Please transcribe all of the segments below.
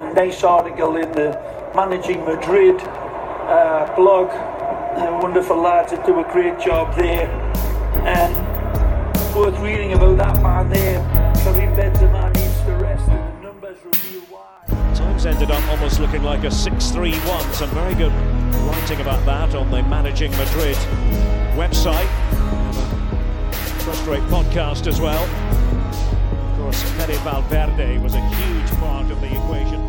Nice article in the Managing Madrid uh, blog. Wonderful lads that do a great job there. And worth reading about that man there. Karim Benzema needs to rest, and the numbers reveal why. Times ended up almost looking like a 6-3-1. Some very good writing about that on the Managing Madrid website. First rate podcast as well. Of course, Fede Valverde was a huge part of the equation.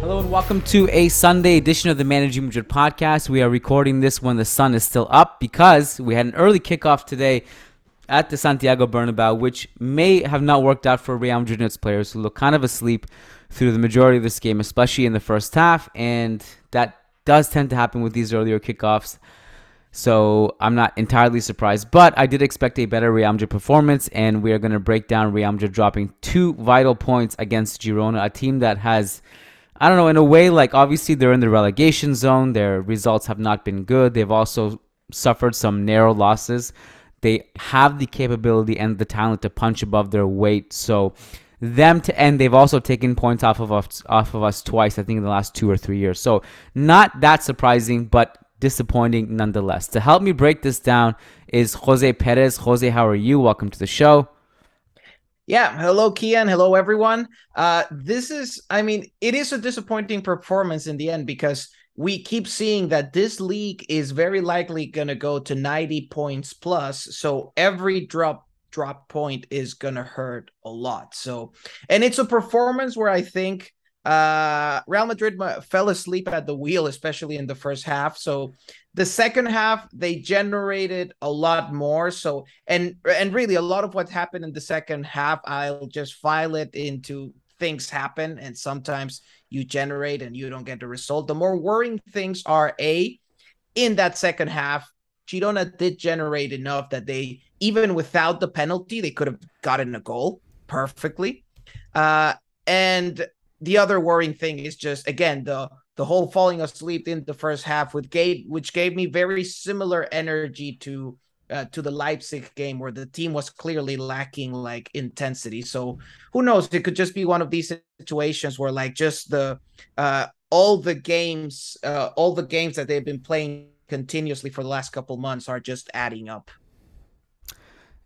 Hello and welcome to a Sunday edition of the Managing Madrid podcast. We are recording this when the sun is still up because we had an early kickoff today at the Santiago Bernabeu, which may have not worked out for Real Madrid's players who look kind of asleep through the majority of this game, especially in the first half, and that does tend to happen with these earlier kickoffs. So I'm not entirely surprised, but I did expect a better Madrid performance, and we are going to break down Madrid dropping two vital points against Girona, a team that has I don't know, in a way, like obviously they're in the relegation zone. Their results have not been good. They've also suffered some narrow losses. They have the capability and the talent to punch above their weight. So them to end, they've also taken points off of us off of us twice, I think in the last two or three years. So not that surprising, but disappointing nonetheless. To help me break this down is Jose Perez. Jose, how are you? Welcome to the show. Yeah, hello Kiyan, hello everyone. Uh this is I mean, it is a disappointing performance in the end because we keep seeing that this league is very likely going to go to 90 points plus, so every drop drop point is going to hurt a lot. So, and it's a performance where I think uh Real Madrid fell asleep at the wheel especially in the first half. So, the second half they generated a lot more. So and and really a lot of what happened in the second half i'll just file it into things happen. And sometimes you generate and you don't get the result. The more worrying things are a in that second half Girona did generate enough that they even without the penalty they could have gotten a goal perfectly. Uh and the other worrying thing is just again the the whole falling asleep in the first half with gave which gave me very similar energy to uh, to the Leipzig game where the team was clearly lacking like intensity. So who knows? It could just be one of these situations where like just the uh, all the games, uh, all the games that they've been playing continuously for the last couple months are just adding up.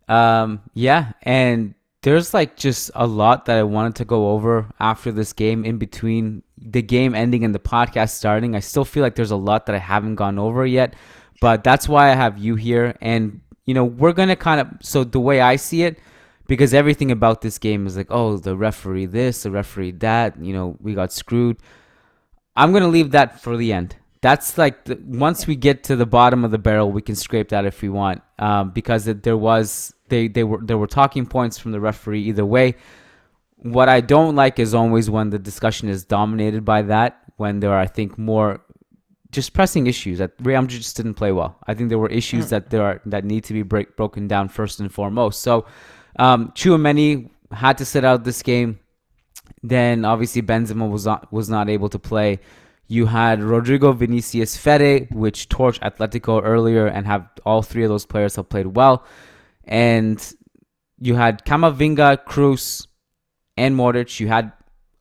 Um. Yeah, and there's like just a lot that I wanted to go over after this game in between the game ending and the podcast starting. I still feel like there's a lot that I haven't gone over yet, but that's why I have you here. And, you know, we're going to kind of, so the way I see it, because everything about this game is like, oh, the referee this, the referee that, you know, we got screwed. I'm going to leave that for the end. That's like the, once we get to the bottom of the barrel, we can scrape that if we want, um, because it, there was they they were there were talking points from the referee either way. What I don't like is always when the discussion is dominated by that. When there are, I think, more just pressing issues that Real Madrid just didn't play well. I think there were issues mm. that there are that need to be break, broken down first and foremost. So, um, Tchouameni had to sit out this game. Then obviously Benzema was not was not able to play. You had Rodrygo Vinicius Fede, which torched Atletico earlier, and have all three of those players have played well and you had Camavinga, Kroos, and Modric. You had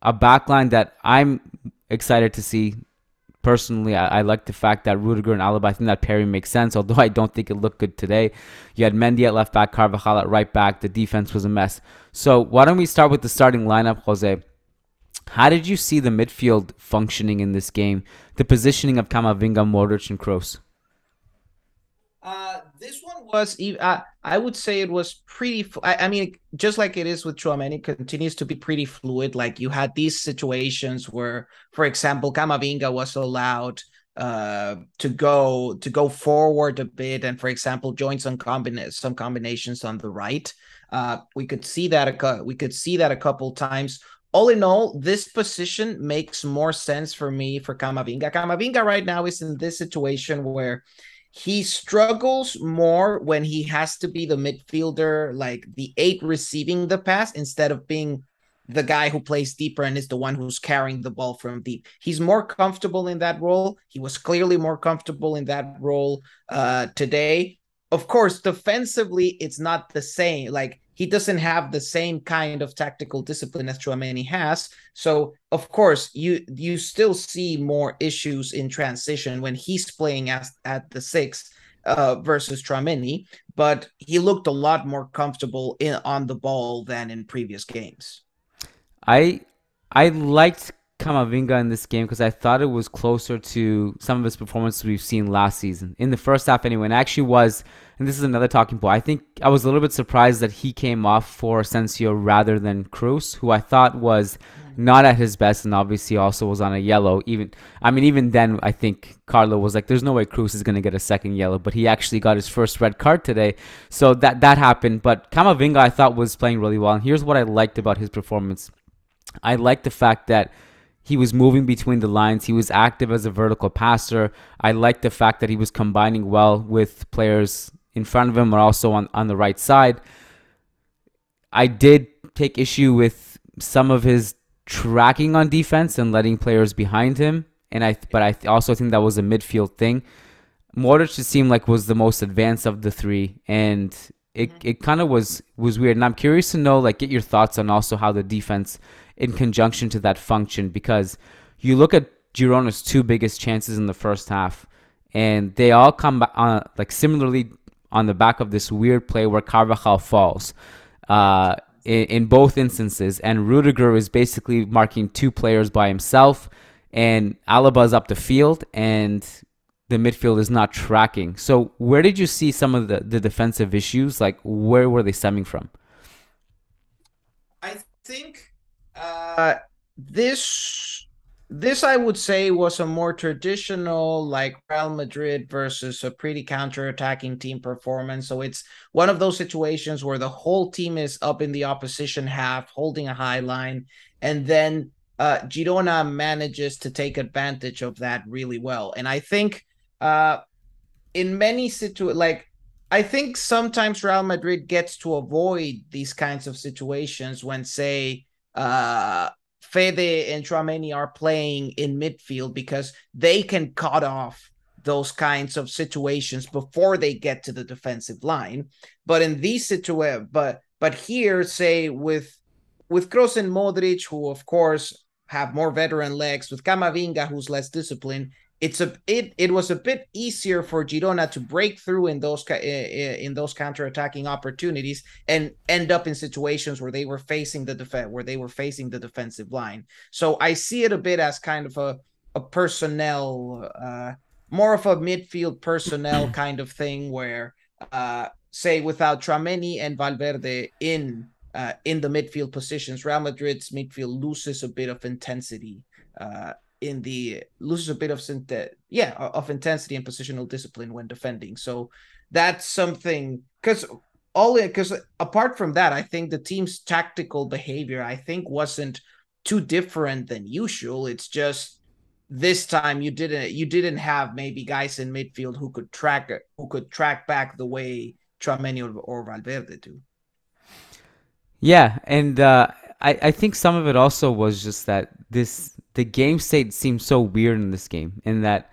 a backline that I'm excited to see. Personally, I, I, like the fact that Rudiger and Alaba, I think that pairing makes sense, although I don't think it looked good today. You had Mendy at left back, Carvajal at right back. The defense was a mess. So why don't we start with the starting lineup, Jose? How did you see the midfield functioning in this game? The positioning of Camavinga, Modric, and Kroos? This one was, uh, I would say it was pretty. I, I, mean, just like it is with Tchouameni, it continues to be pretty fluid. Like you had these situations where, for example, Camavinga was allowed uh to go to go forward a bit and for example join some some combinations on the right uh we could see that a we could see that a couple times all in all, this position makes more sense for me for Camavinga. Camavinga right now is in this situation where he struggles more when he has to be the midfielder, like the eight receiving the pass instead of being the guy who plays deeper and is the one who's carrying the ball from deep. He's more comfortable in that role. He was clearly more comfortable in that role uh, today. of course, defensively, it's not the same. Like he doesn't have the same kind of tactical discipline as Tchouameni has. So of course, you you still see more issues in transition when he's playing as at the six uh, versus Tchouameni, but he looked a lot more comfortable in on the ball than in previous games. I I liked Camavinga in this game because I thought it was closer to some of his performances we've seen last season. In the first half, anyway, and actually was, and this is another talking point. I think I was a little bit surprised that he came off for Asensio rather than Kroos, who I thought was not at his best, and obviously also was on a yellow. Even I mean, even then, I think Carlo was like, "There's no way Kroos is going to get a second yellow," but he actually got his first red card today, so that that happened. But Camavinga I thought was playing really well, and here's what I liked about his performance. I liked the fact that he was moving between the lines. He was active as a vertical passer. I liked the fact that he was combining well with players in front of him, but also on, on the right side. I did take issue with some of his tracking on defense and letting players behind him. And I, but I also think that was a midfield thing. Modric it seemed like was the most advanced of the three, and it, mm-hmm. it kind of was was weird. And I'm curious to know, like, get your thoughts on also how the defense in conjunction to that function because you look at Girona's two biggest chances in the first half, and they all come back on like similarly on the back of this weird play where Carvajal falls. Uh, in, in both instances, and Rudiger is basically marking two players by himself, and Alaba's up the field, and the midfield is not tracking. So, where did you see some of the, the defensive issues? Like, where were they stemming from? I think uh, this this I would say was a more traditional like Real Madrid versus a pretty counter-attacking team performance. So it's one of those situations where the whole team is up in the opposition half, holding a high line, and then uh, Girona manages to take advantage of that really well. And I think uh, in many situations, like I think sometimes Real Madrid gets to avoid these kinds of situations when, say, uh, Fede and Tchouameni are playing in midfield because they can cut off those kinds of situations before they get to the defensive line. But in these situations, but but here, say with with Kroos and Modric, who of course have more veteran legs, with Camavinga, who's less disciplined, it's a it it was a bit easier for Girona to break through in those in those counter-attacking opportunities and end up in situations where they were facing the defense where they were facing the defensive line. So I see it a bit as kind of a a personnel uh more of a midfield personnel kind of thing where uh say without Tchouameni and Valverde in uh in the midfield positions Real Madrid's midfield loses a bit of intensity uh in the loses a bit of yeah of intensity and positional discipline when defending. So that's something because all because apart from that, I think the team's tactical behavior I think wasn't too different than usual. It's just this time you didn't you didn't have maybe guys in midfield who could track who could track back the way Tchouameni or, or Valverde do. Yeah, and uh, I I think some of it also was just that this the game state seemed so weird in this game in that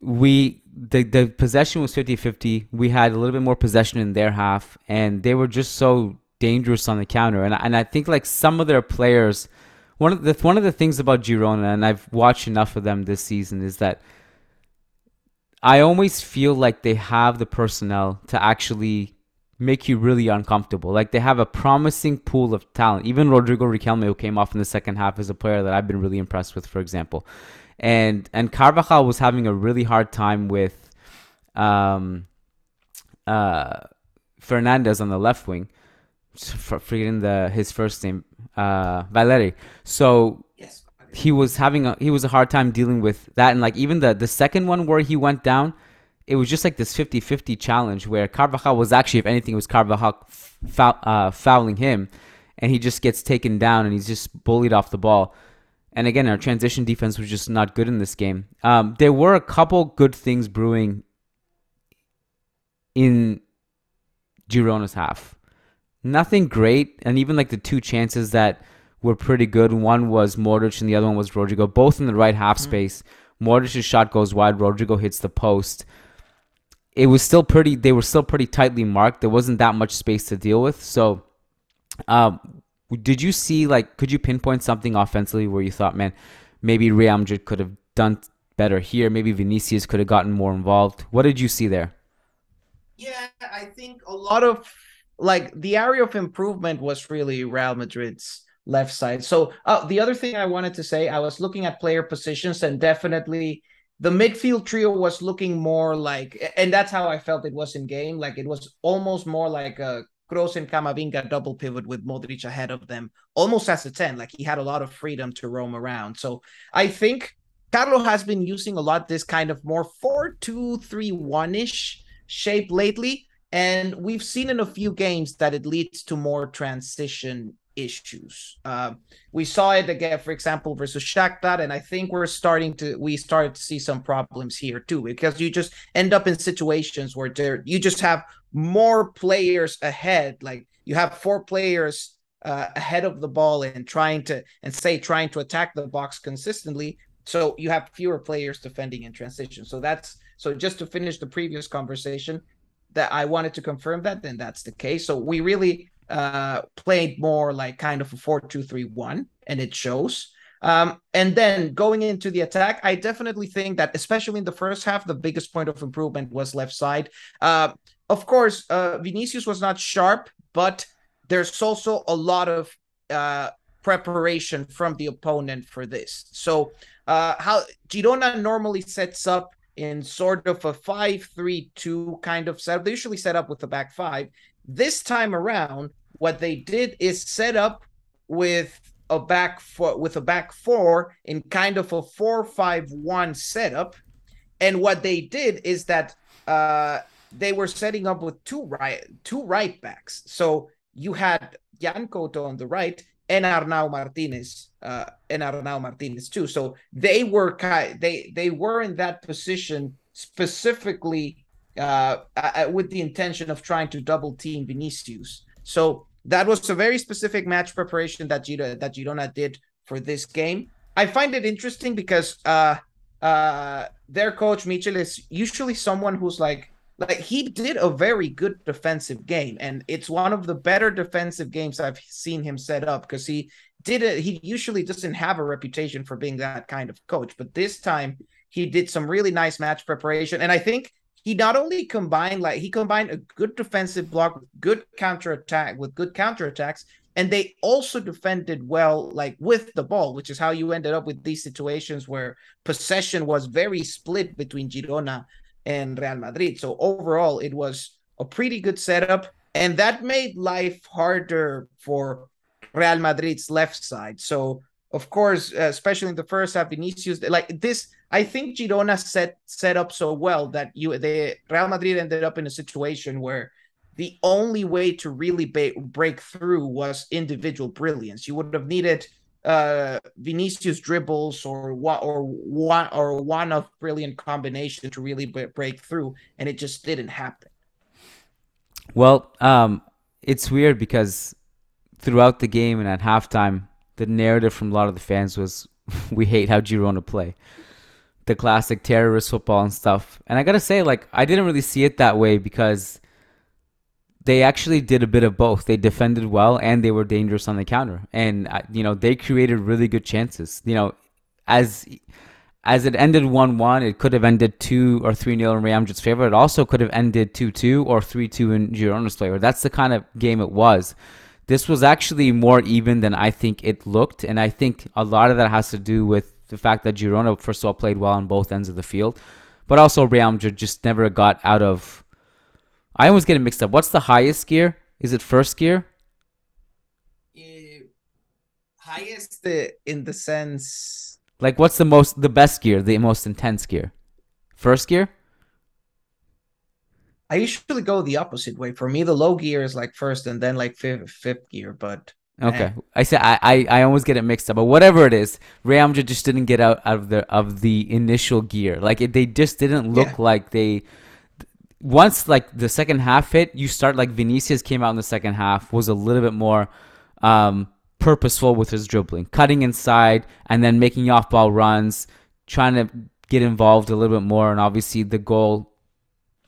we the the possession was 50-50 we had a little bit more possession in their half and they were just so dangerous on the counter. And and I think like some of their players one of the one of the things about Girona and I've watched enough of them this season is that I always feel like they have the personnel to actually make you really uncomfortable. Like they have a promising pool of talent. Even Rodrigo Riquelme, who came off in the second half, is a player that I've been really impressed with, for example. And and Carvajal was having a really hard time with um uh Fernandez on the left wing. Forgetting the his first name, uh Valery. So yes. he was having a he was a hard time dealing with that and like even the the second one where he went down it was just like this 50-50 challenge where Carvajal was actually, if anything, it was Carvajal foul, uh, fouling him, and he just gets taken down and he's just bullied off the ball. And again, our transition defense was just not good in this game. Um, there were a couple good things brewing in Girona's half. Nothing great, and even like the two chances that were pretty good. One was Modric and the other one was Rodrygo, both in the right half mm-hmm. space. Modric's shot goes wide. Rodrygo hits the post it was still pretty. They were still pretty tightly marked. There wasn't that much space to deal with. So, um, did you see like could you pinpoint something offensively where you thought, man, maybe Real Madrid could have done better here? Maybe Vinicius could have gotten more involved. What did you see there? Yeah, I think a lot of like the area of improvement was really Real Madrid's left side. So uh, the other thing I wanted to say, I was looking at player positions and definitely the midfield trio was looking more like, and that's how I felt it was in game. Like it was almost more like a Kroos and Camavinga double pivot with Modric ahead of them, almost as a 10. Like he had a lot of freedom to roam around. So I think Carlo has been using a lot this kind of more 4 2 3 1 ish shape lately. And we've seen in a few games that it leads to more transition issues. Uh, we saw it again, for example, versus Shakhtar, and I think we're starting to we started to see some problems here too, because you just end up in situations where there you just have more players ahead, like you have four players uh, ahead of the ball and trying to and say trying to attack the box consistently. So you have fewer players defending in transition. So that's so just to finish the previous conversation, that I wanted to confirm that, then that's the case. So we really uh, played more like kind of a 4 2 3 1, and it shows. Um, and then going into the attack, I definitely think that, especially in the first half, the biggest point of improvement was left side. Uh, of course, uh, Vinicius was not sharp, but there's also a lot of uh, preparation from the opponent for this. So, uh, how Girona normally sets up in sort of a 5-3-2 kind of setup. They usually set up with the back five. This time around, what they did is set up with a back four with a back four in kind of a four-five-one setup. And what they did is that uh, they were setting up with two right two right backs. So you had Yan Couto on the right and Arnau Martinez, uh, and Arnau Martinez too. So they were they they were in that position specifically uh, with the intention of trying to double team Vinicius. So that was a very specific match preparation that Girona, that Girona did for this game. I find it interesting because uh, uh, their coach Michel is usually someone who's like like he did a very good defensive game and it's one of the better defensive games i've seen him set up because he did it he usually doesn't have a reputation for being that kind of coach but this time he did some really nice match preparation and i think he not only combined like he combined a good defensive block with good counter attack with good counter attacks and they also defended well like with the ball which is how you ended up with these situations where possession was very split between girona and Real Madrid. So overall, it was a pretty good setup, and that made life harder for Real Madrid's left side. So of course, uh, especially in the first half, Vinicius like this. I think Girona set set up so well that you the Real Madrid ended up in a situation where the only way to really ba- break through was individual brilliance. You would have needed uh, Vinicius dribbles or or one or one of brilliant combination to really break through, and it just didn't happen. Well, um, it's weird because throughout the game and at halftime, the narrative from a lot of the fans was, "We hate how Girona play." The classic terrorist football and stuff. And I gotta say, like, I didn't really see it that way because they actually did a bit of both. They defended well and they were dangerous on the counter. And uh, you know, they created really good chances. You know, as as it ended 1-1, it could have ended 2 or 3-0 in Real Madrid's favor. It also could have ended 2-2 or 3-2 in Girona's favor. That's the kind of game it was. This was actually more even than I think it looked, and I think a lot of that has to do with the fact that Girona first of all played well on both ends of the field, but also Real Madrid just never got out of I always get it mixed up. What's the highest gear? Is it first gear? Uh, highest uh, in the sense. Like, what's the most, the best gear, the most intense gear? First gear? I usually go the opposite way. For me, the low gear is like first and then like fifth, fifth gear. But okay, I say I, I I always get it mixed up. But whatever it is, Madrid just didn't get out, out of the of the initial gear. Like it, they just didn't look yeah. like they once like the second half hit, you start like Vinicius came out in the second half was a little bit more um, purposeful with his dribbling, cutting inside and then making off ball runs, trying to get involved a little bit more. And obviously the goal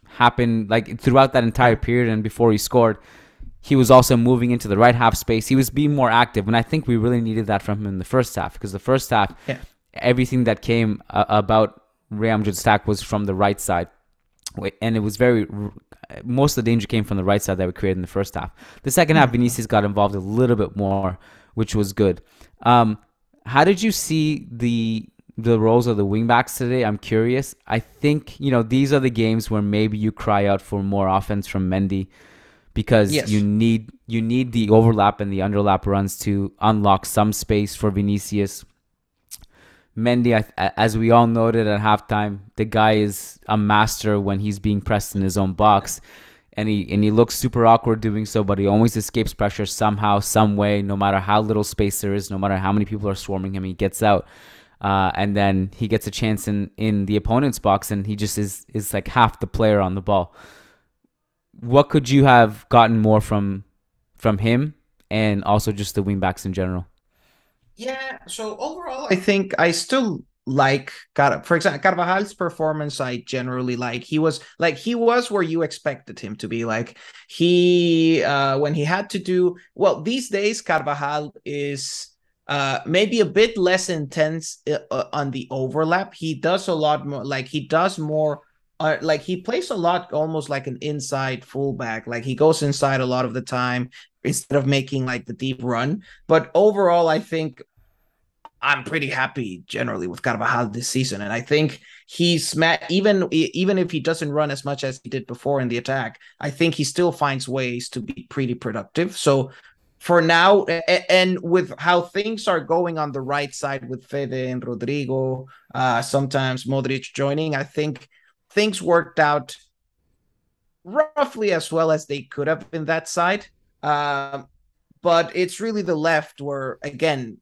happened like throughout that entire period and before he scored. He was also moving into the right half space. He was being more active, and I think we really needed that from him in the first half because the first half, Yeah. everything that came uh, about Real Madrid's attack was from the right side, and it was very most of the danger came from the right side that we created in the first half. The second half, Vinicius got involved a little bit more, which was good. Um, how did you see the the roles of the wingbacks today? I'm curious. I think you know these are the games where maybe you cry out for more offense from Mendy because Yes. you need you need the overlap and the underlap runs to unlock some space for Vinicius. Mendy, as we all noted at halftime, the guy is a master when he's being pressed in his own box, and he and he looks super awkward doing so, but he always escapes pressure somehow, some way. No matter how little space there is, no matter how many people are swarming him, he gets out, uh, and then he gets a chance in in the opponent's box, and he just is is like half the player on the ball. What could you have gotten more from from him, and also just the wingbacks in general? Yeah, so overall, I think I still like Car- for example Carvajal's performance. I generally like. He was like he was where you expected him to be. Like he uh when he had to do well these days, Carvajal is uh maybe a bit less intense uh, uh, on the overlap. He does a lot more. Like he does more. Uh, like he plays a lot almost like an inside fullback. Like he goes inside a lot of the time instead of making like the deep run. But overall, I think I'm pretty happy generally with Carvajal this season, and I think he's ma- even even if he doesn't run as much as he did before in the attack, I think he still finds ways to be pretty productive. So for now, and with how things are going on the right side with Fede and Rodrygo, uh, sometimes Modric joining, I think things worked out roughly as well as they could have been that side. Um, but it's really the left where again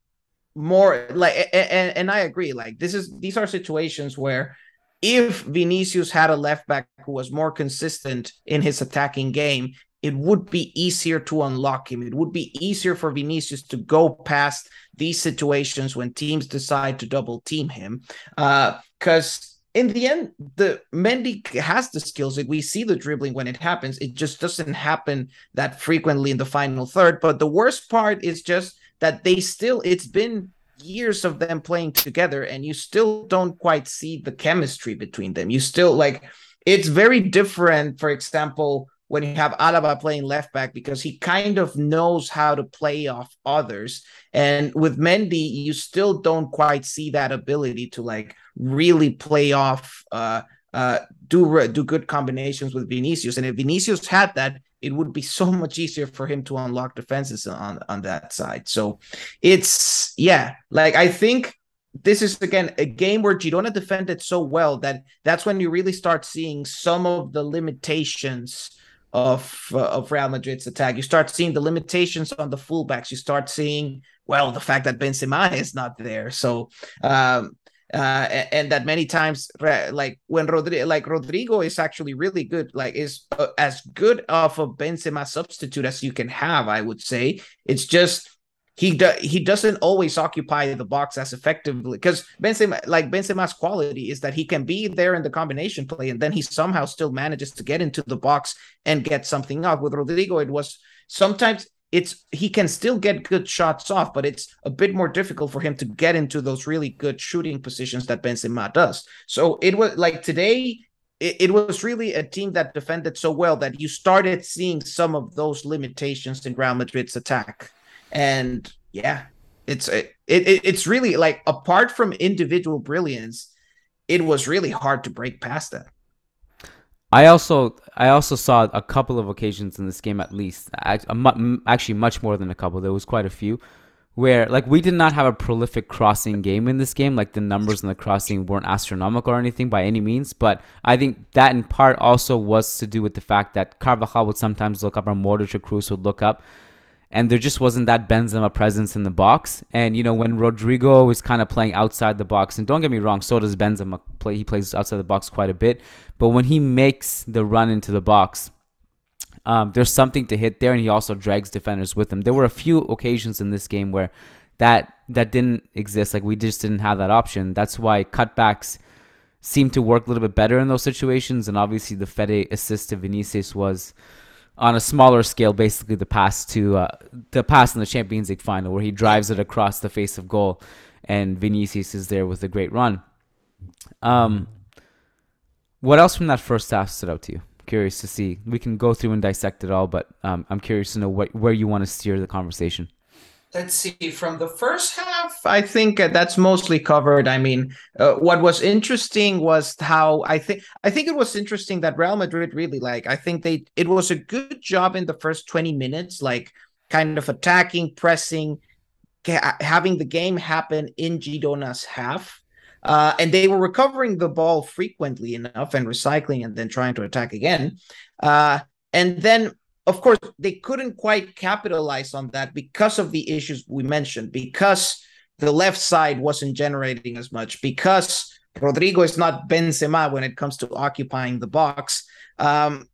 more like and, and I agree like this is these are situations where if Vinicius had a left back who was more consistent in his attacking game it would be easier to unlock him it would be easier for Vinicius to go past these situations when teams decide to double team him uh cuz in the end, the Mendy has the skills. Like we see the dribbling when it happens. It just doesn't happen that frequently in the final third. But the worst part is just that they still. It's been years of them playing together, and you still don't quite see the chemistry between them. You still like. It's very different. For example, when you have Alaba playing left back because he kind of knows how to play off others. And with Mendy, you still don't quite see that ability to like really play off, uh, uh, do do good combinations with Vinicius. And if Vinicius had that, it would be so much easier for him to unlock defenses on on that side. So it's yeah, like I think this is again a game where Girona defended so well that that's when you really start seeing some of the limitations of uh, of Real Madrid's attack. You start seeing the limitations on the fullbacks. You start seeing well the fact that Benzema is not there. So um, uh, and, that many times like when Rodrygo like Rodrygo is actually really good, like is uh, as good of a Benzema substitute as you can have. I would say it's just he do, he doesn't always occupy the box as effectively because Benzema like Benzema's quality is that he can be there in the combination play and then he somehow still manages to get into the box and get something out. With Rodrygo, it was sometimes it's he can still get good shots off, but it's a bit more difficult for him to get into those really good shooting positions that Benzema does. So it was like today it, was really a team that defended so well that you started seeing some of those limitations in Real Madrid's attack and yeah it's it, it it's really like apart from individual brilliance it was really hard to break past that. I also I also saw a couple of occasions in this game at least actually much more than a couple there was quite a few where like we did not have a prolific crossing game in this game like the numbers in the crossing weren't astronomical or anything by any means but I think that in part also was to do with the fact that Carvajal would sometimes look up or Modric or Kroos would look up and there just wasn't that Benzema presence in the box. And you know when Rodrygo is kind of playing outside the box, and don't get me wrong, so does Benzema. Play he plays outside the box quite a bit, but when he makes the run into the box, um, there's something to hit there, and he also drags defenders with him. There were a few occasions in this game where that that didn't exist. Like we just didn't have that option. That's why cutbacks seemed to work a little bit better in those situations. And obviously, the Fede assist to Vinicius was on a smaller scale, basically the pass to uh, the pass in the Champions League final, where he drives it across the face of goal, and Vinicius is there with a great run. Um, what else from that first half stood out to you? Curious to see. We can go through and dissect it all, but um, I'm curious to know what where you want to steer the conversation let's see from the first half i think uh, that's mostly covered. I mean uh, what was interesting was how i think i think it was interesting that real madrid really like i think they it was a good job in the first 20 minutes like kind of attacking pressing having the game happen in girona's half uh, and they were recovering the ball frequently enough and recycling and then trying to attack again uh, and then of course, they couldn't quite capitalize on that because of the issues we mentioned, because the left side wasn't generating as much, because Rodrygo is not Benzema when it comes to occupying the box. Um,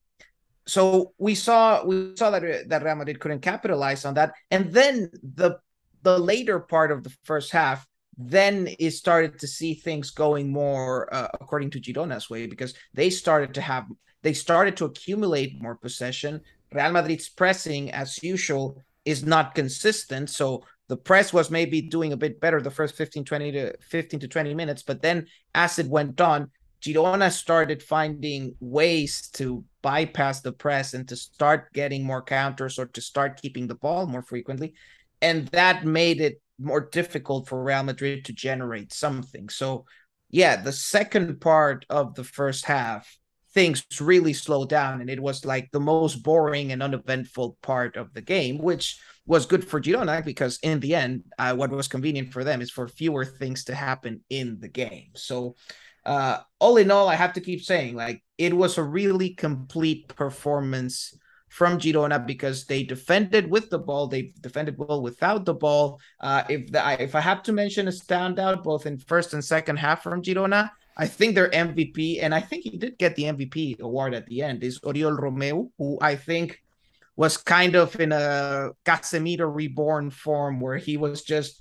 so we saw we saw that that Real Madrid couldn't capitalize on that, and then the the later part of the first half, then it started to see things going more uh, according to Girona's way because they started to have they started to accumulate more possession. Real Madrid's pressing, as usual, is not consistent. So the press was maybe doing a bit better the first 15, 20 to 15 to 20 minutes. But then as it went on, Girona started finding ways to bypass the press and to start getting more counters or to start keeping the ball more frequently. And that made it more difficult for Real Madrid to generate something. So, yeah, the second part of the first half things really slowed down and it was like the most boring and uneventful part of the game which was good for Girona because in the end uh, what was convenient for them is for fewer things to happen in the game so uh, all in all I have to keep saying like it was a really complete performance from Girona because they defended with the ball, they defended well without the ball. Uh, if the, if I have to mention a standout both in first and second half from Girona, I think their MVP, and I think he did get the MVP award at the end, is Oriol Romeu, who I think was kind of in a Casemiro reborn form where he was just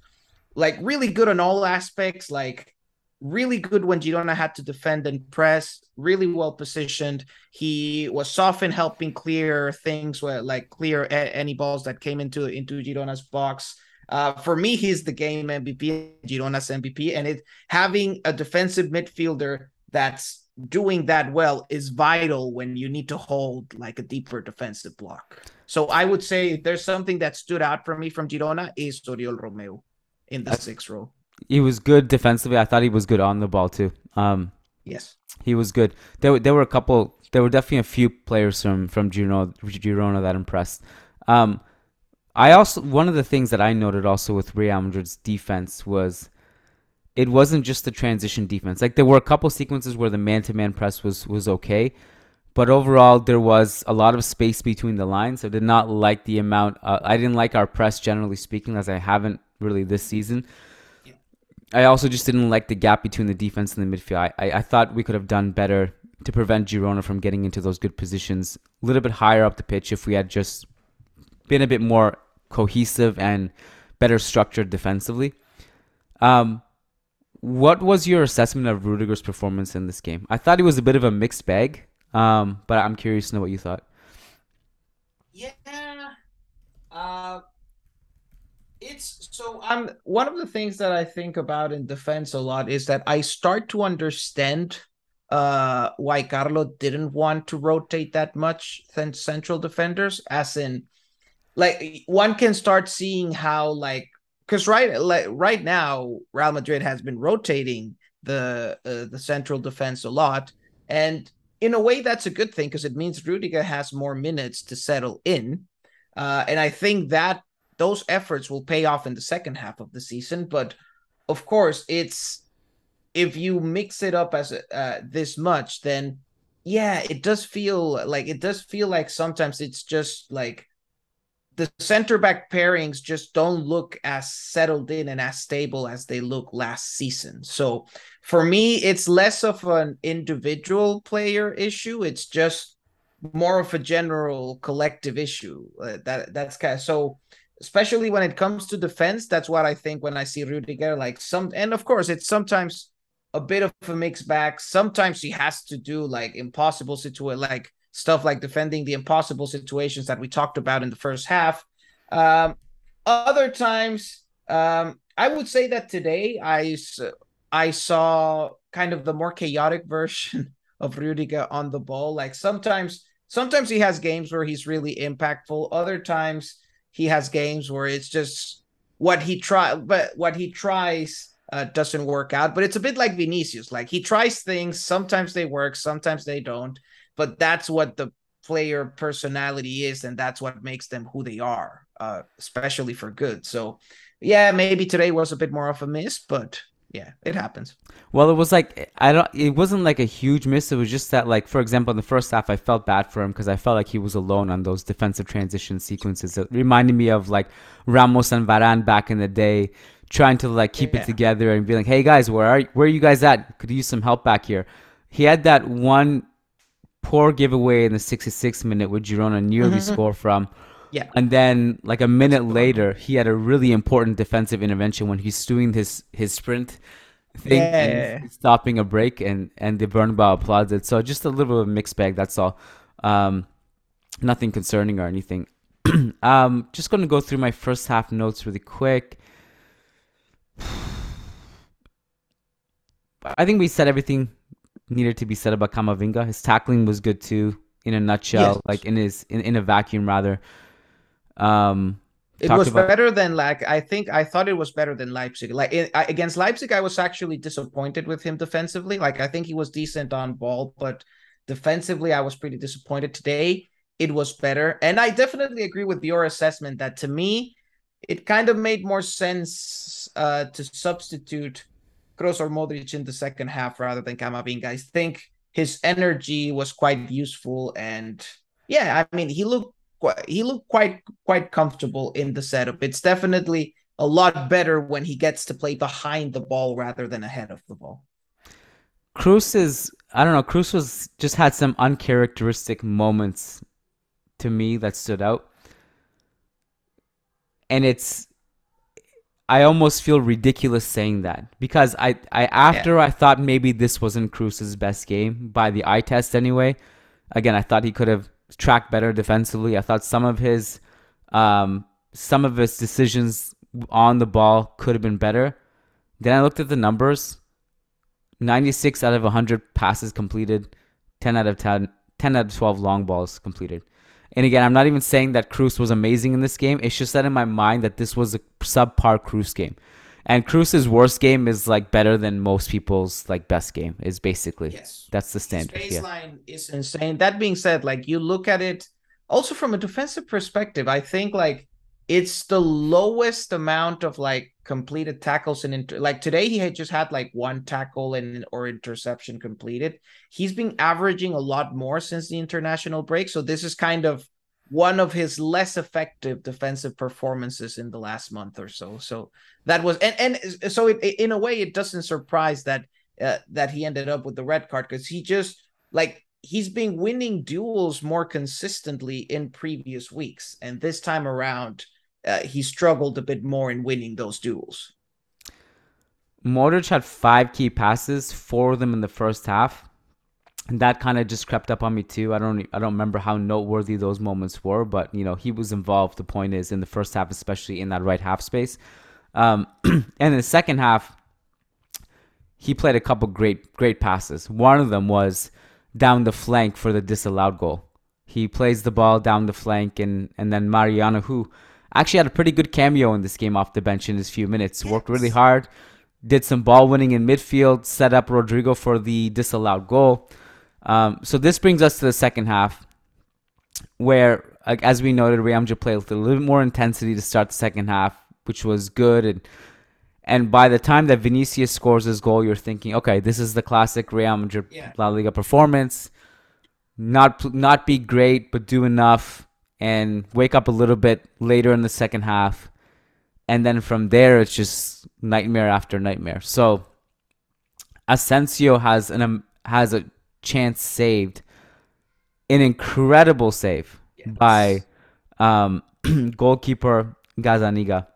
like really good on all aspects, like really good when Girona had to defend and press, really well positioned. He was often helping clear things where like clear a- any balls that came into into Girona's box. Uh, for me, he's the game MVP, Girona's MVP, and it having a defensive midfielder that's doing that well is vital when you need to hold like a deeper defensive block. So I would say there's something that stood out for me from Girona is Oriol Romeu in the sixth row. He was good defensively. I thought he was good on the ball too. Um, yes, he was good. There, there were a couple. There were definitely a few players from from Girona, Girona that impressed. Um, I also one of the things that I noted also with Real Madrid's defense was it wasn't just the transition defense. Like there were a couple sequences where the man-to-man press was was okay, but overall there was a lot of space between the lines. I did not like the amount. Uh, I didn't like our press generally speaking, as I haven't really this season. I also just didn't like the gap between the defense and the midfield. I, I, I thought we could have done better to prevent Girona from getting into those good positions a little bit higher up the pitch if we had just been a bit more cohesive and better structured defensively. Um, what was your assessment of Rudiger's performance in this game? I thought he was a bit of a mixed bag, um, but I'm curious to know what you thought. Yeah. Uh, it's so I'm one of the things that I think about in defense a lot is that I start to understand uh why Carlo didn't want to rotate that much than central defenders, as in like one can start seeing how like because right like right now Real Madrid has been rotating the uh, the central defense a lot, and in a way that's a good thing because it means Rudiger has more minutes to settle in, uh, and I think that those efforts will pay off in the second half of the season. But of course, it's if you mix it up as uh, this much, then yeah, it does feel like it does feel like sometimes it's just like the center back pairings just don't look as settled in and as stable as they look last season. So for me, it's less of an individual player issue. It's just more of a general collective issue. Uh, that that's kind of so. Especially when it comes to defense, that's what I think when I see Rudiger. Like some, and of course, it's sometimes a bit of a mixed bag. Sometimes he has to do like impossible situation, like stuff like defending the impossible situations that we talked about in the first half. Um, other times, um, I would say that today I I saw kind of the more chaotic version of Rudiger on the ball. Like sometimes, sometimes he has games where he's really impactful. Other times he has games where it's just what he try, but what he tries uh, doesn't work out. But it's a bit like Vinicius. Like he tries things. Sometimes they work. Sometimes they don't. But that's what the player personality is, and that's what makes them who they are, uh, especially for good. So, yeah, maybe today was a bit more of a miss, but yeah, it happens. Well, it was like I don't. It wasn't like a huge miss. It was just that, like, for example, in the first half, I felt bad for him because I felt like he was alone on those defensive transition sequences. It reminded me of like Ramos and Varane back in the day, trying to like keep yeah. it together and be like, "Hey guys, where are where are you guys at? Could you use some help back here." He had that one poor giveaway in the 66th minute, where Girona nearly mm-hmm. score from. Yeah. And then like a minute later, he had a really important defensive intervention when he's doing his his sprint thing yeah. stopping a break and and the Bernabeu applauds it. So just a little bit of a mixed bag, that's all. Um nothing concerning or anything. um just going to go through my first half notes really quick. I think we said everything needed to be said about Camavinga. His tackling was good too, in a nutshell, yes. like in his in, in a vacuum rather. Um, it was about... better than like I think I thought it was better than Leipzig. Like it, I, against Leipzig, I was actually disappointed with him defensively. Like I think he was decent on ball, but defensively, I was pretty disappointed today. It was better, and I definitely agree with your assessment that to me, it kind of made more sense uh, to substitute Kroos or Modric in the second half rather than Camavinga. I think his energy was quite useful, and yeah, I mean he looked quite, he looked quite quite comfortable in the setup. It's definitely a lot better when he gets to play behind the ball rather than ahead of the ball. Kroos is I don't know. Kroos was just had some uncharacteristic moments to me that stood out, and it's I almost feel ridiculous saying that because I, I after yeah. I thought maybe this wasn't Kroos's best game by the eye test anyway. Again, I thought he could have tracked better defensively. I thought some of his um, some of his decisions on the ball could have been better. Then I looked at the numbers. 96 out of 100 passes completed, 10 out of 10, 10 out of 12 long balls completed. And again, I'm not even saying that Kroos was amazing in this game. It's just that in my mind that this was a subpar Kroos game. And Kroos's worst game is like better than most people's like best game is basically. Yes. That's the standard. His baseline yeah. is insane. That being said, like you look at it also from a defensive perspective, I think like it's the lowest amount of like completed tackles and inter- like today he had just had like one tackle and or interception completed. He's been averaging a lot more since the international break, so this is kind of one of his less effective defensive performances in the last month or so. So that was and and so it, in a way it doesn't surprise that uh, that he ended up with the red card because he just like he's been winning duels more consistently in previous weeks and this time around uh, he struggled a bit more in winning those duels. Modric had five key passes, four of them in the first half. And that kind of just crept up on me too. I don't I don't remember how noteworthy those moments were, but you know, he was involved. The point is in the first half, especially in that right half space. Um, and in the second half, he played a couple great great passes. One of them was down the flank for the disallowed goal. He plays the ball down the flank and and then Mariano who actually had a pretty good cameo in this game off the bench in his few minutes. Worked really hard, did some ball winning in midfield, set up Rodrygo for the disallowed goal. Um, so this brings us to the second half, where, like, as we noted, Real Madrid played with a little bit more intensity to start the second half, which was good. And and by the time that Vinicius scores his goal, you're thinking, okay, this is the classic Real Madrid yeah. La Liga performance. Not not be great, but do enough and wake up a little bit later in the second half. And then from there, it's just nightmare after nightmare. So Asensio has an um, has a chance saved, an incredible save yes. by um, goalkeeper Gazzaniga.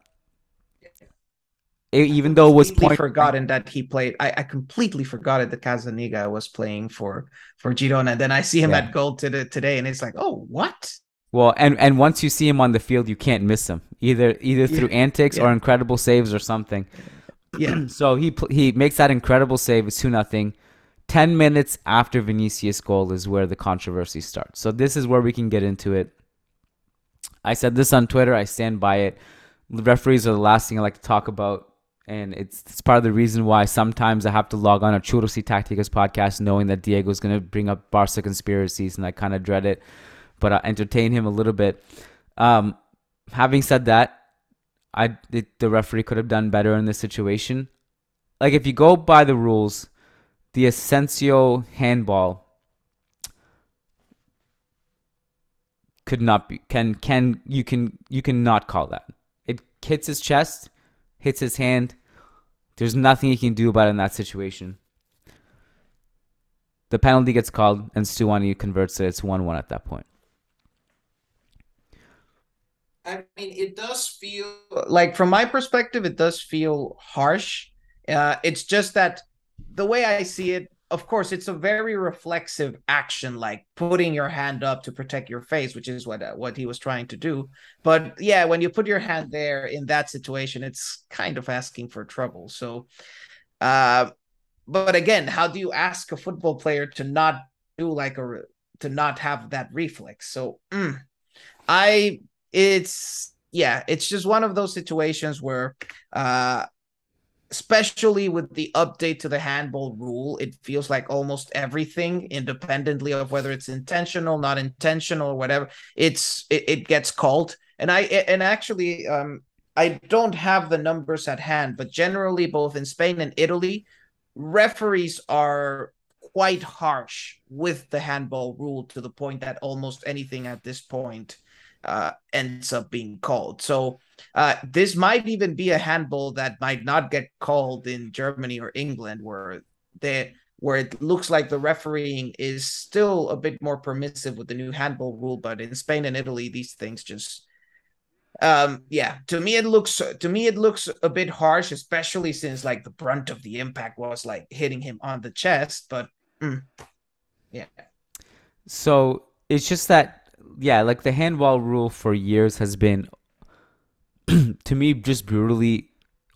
even though it was point forgotten that he played. I, I completely forgot it that Gazzaniga was playing for for Girona. And then I see him yeah. at goal to the, today, and it's like, oh, what? Well, and and once you see him on the field, you can't miss him either either through yeah. antics yeah. or incredible saves or something. Yeah. so he he makes that incredible save. It's two nothing. Ten minutes after Vinicius' goal is where the controversy starts. So this is where we can get into it. I said this on Twitter. I stand by it. The referees are the last thing I like to talk about and it's, it's part of the reason why sometimes I have to log on a Churros y Tacticas podcast knowing that Diego's going to bring up Barca conspiracies, and I kind of dread it, but I entertain him a little bit. Um, having said that, I the referee could have done better in this situation. Like if you go by the rules, the Asensio handball could not be can can you can you cannot call that. It hits his chest hits his hand. There's nothing he can do about it in that situation. The penalty gets called, and Stuani converts it. It's 1 1 at that point. I mean, it does feel like, from my perspective, it does feel harsh. Uh, it's just that the way I see it, of course, it's a very reflexive action, like putting your hand up to protect your face, which is what uh, what he was trying to do. But yeah, when you put your hand there in that situation, it's kind of asking for trouble. So, uh, but again, how do you ask a football player to not do like a to not have that reflex? So, mm, I it's yeah, it's just one of those situations where uh especially with the update to the handball rule, it feels like almost everything, independently of whether it's intentional, not intentional, or whatever, it's it, it gets called. And I and actually, um, I don't have the numbers at hand, but generally, both in Spain and Italy, referees are quite harsh with the handball rule to the point that almost anything at this point uh, ends up being called. So uh, this might even be a handball that might not get called in Germany or England, where they where it looks like the refereeing is still a bit more permissive with the new handball rule. But in Spain and Italy, these things just um yeah to me it looks to me it looks a bit harsh especially since like the brunt of the impact was like hitting him on the chest but mm, yeah so it's just that yeah, like the handball rule for years has been to me just brutally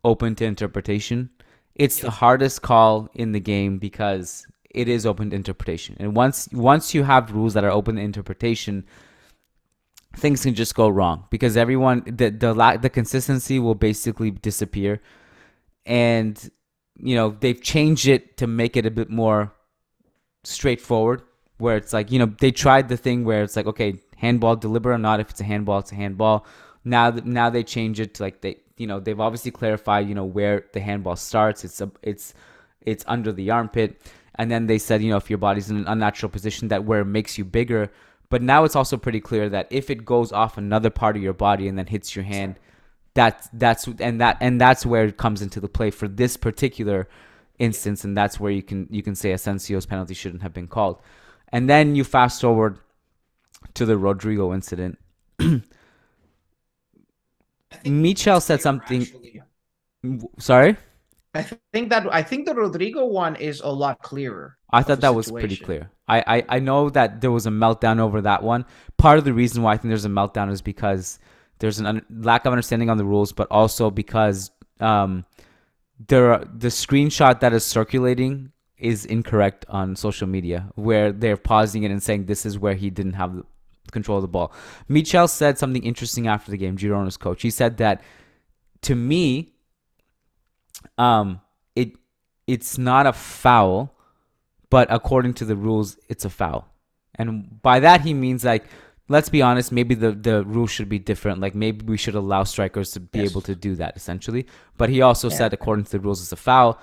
open to interpretation. It's the hardest call in the game because it is open to interpretation. And once once you have rules that are open to interpretation, things can just go wrong because everyone the the lack the consistency will basically disappear. And you know, they've changed it to make it a bit more straightforward where it's like, you know, they tried the thing where it's like, okay, handball, deliberate or not. If it's a handball, it's a handball. Now, now they change it to like they, you know, they've obviously clarified, you know, where the handball starts. It's a, it's, it's under the armpit, and then they said, you know, if your body's in an unnatural position, that where it makes you bigger. But now it's also pretty clear that if it goes off another part of your body and then hits your hand, that's that's and that and that's where it comes into the play for this particular instance, and that's where you can you can say Asensio's penalty shouldn't have been called. And then you fast forward to the Rodrygo incident. Michel said something. Actually. Sorry. I think that I think the Rodrygo one is a lot clearer. I thought that situation. was pretty clear. I, I I know that there was a meltdown over that one. Part of the reason why I think there's a meltdown is because there's a un- lack of understanding on the rules, but also because um there are, the screenshot that is circulating is incorrect on social media, where they're pausing it and saying this is where he didn't have control of the ball. Michel said something interesting after the game. Girona's coach. He said that to me, um, it it's not a foul, but according to the rules, it's a foul. And by that he means like, let's be honest, maybe the the rules should be different. Like maybe we should allow strikers to be yes. able to do that essentially. But he also yeah. said according to the rules, it's a foul.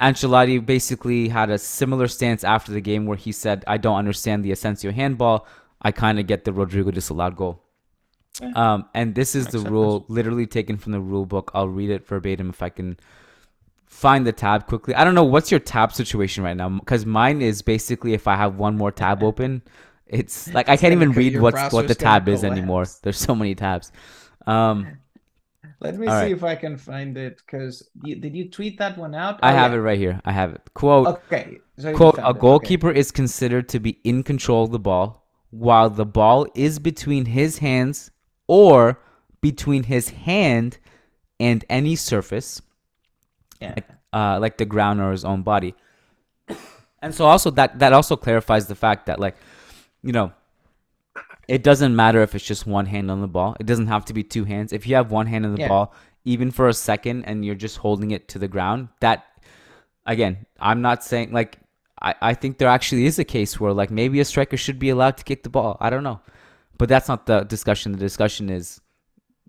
Ancelotti basically had a similar stance after the game where he said, I don't understand the Asensio handball. I kind of get the Rodrygo disallowed goal. Um, and this is the rule, literally taken from the rule book. I'll read it verbatim if I can find the tab quickly. I don't know what's your tab situation right now because mine is basically if I have one more tab open, it's like I can't even read what's what the tab is anymore. There's so many tabs. Um, Let me All see right. if I can find it because did you tweet that one out? I Oh, have yeah. it right here. I have it. Quote Okay. So quote a it. Okay. goalkeeper is considered to be in control of the ball while the ball is between his hands or between his hand and any surface Yeah. uh, like the ground or his own body. And so also that that also clarifies the fact that like, you know, it doesn't matter if it's just one hand on the ball. It doesn't have to be two hands. If you have one hand on the Yeah. ball, even for a second, and you're just holding it to the ground, that again, I'm not saying like I, I think there actually is a case where like maybe a striker should be allowed to kick the ball. I don't know. But that's not the discussion. The discussion is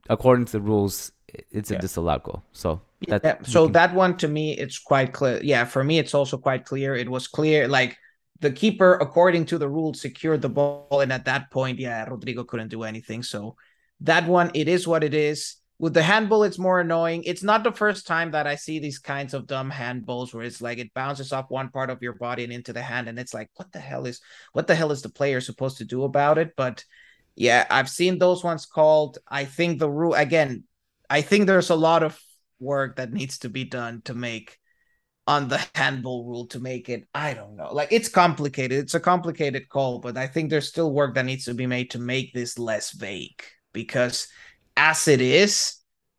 according to the rules, it's a Yeah. disallowed goal. So that yeah, so can- that one to me it's quite clear yeah for me it's also quite clear it was clear like the keeper according to the rules secured the ball and at that point yeah rodrygo couldn't do anything. So that one it is what it is. With the handball it's more annoying. It's not the first time that i see these kinds of dumb handballs where it's like it bounces off one part of your body and into the hand and it's like what the hell is what the hell is the player supposed to do about it? But yeah i've seen those ones called. I think the rule again i think there's a lot of work that needs to be done to make on the handball rule to make it i don't know. Like it's complicated. It's a complicated call but i think there's still work that needs to be made to make this less vague because as it is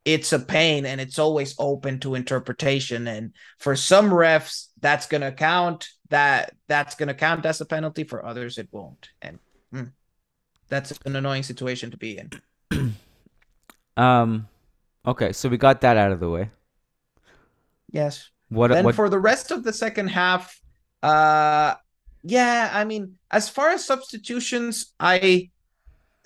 it's a pain and it's always open to interpretation. And for some refs that's going to count that that's going to count as a penalty. For others it won't. And hmm, that's an annoying situation to be in. Um, okay, so we got that out of the way. yes What? then what? for the rest of the second half, uh yeah, I mean, as far as substitutions, I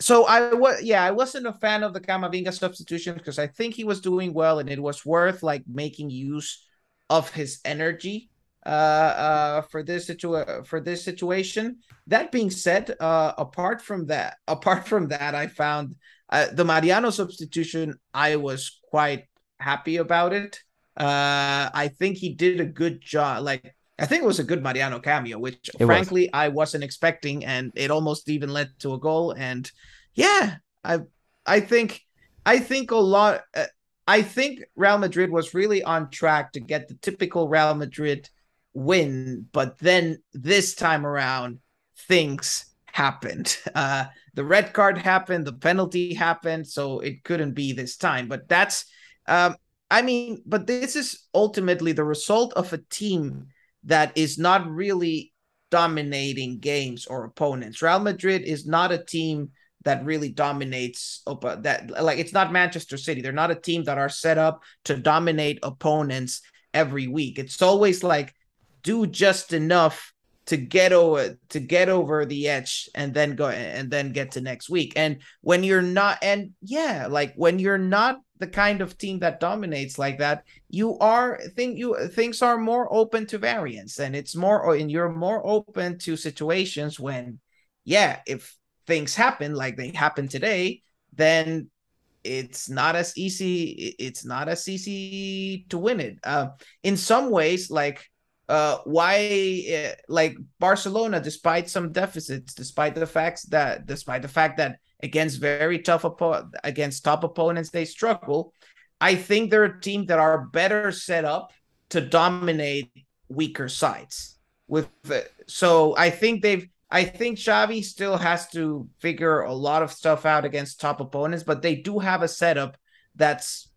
so I was yeah, I wasn't a fan of the Camavinga substitution because I think he was doing well and it was worth like making use of his energy uh uh for this situa- for this situation. That being said, uh apart from that, apart from that, I found uh, the Mariano substitution I was quite happy about it. Uh, I think he did a good job. Like I think it was a good Mariano cameo, which was. frankly I wasn't expecting, and it almost even led to a goal. And yeah, I I think I think a lot. Uh, I think Real Madrid was really on track to get the typical Real Madrid win, but then this time around things happened. Uh, the red card happened, the penalty happened, so it couldn't be this time. But that's um, I mean, but this is ultimately the result of a team that is not really dominating games or opponents. Real Madrid is not a team that really dominates that like it's not Manchester City. They're not a team that are set up to dominate opponents every week. It's always like do just enough to get over to get over the edge and then go and then get to next week. And when you're not and yeah, like when you're not the kind of team that dominates like that, you are think you things are more open to variance and it's more and you're more open to situations when yeah, if things happen like they happen today, then it's not as easy it's not as easy to win it. Uh in some ways like uh why uh, like Barcelona despite some deficits despite the facts that despite the fact that against very tough oppo- against top opponents they struggle I think they're a team that are better set up to dominate weaker sides with the, so I think they've I think Xavi still has to figure a lot of stuff out against top opponents but they do have a setup that's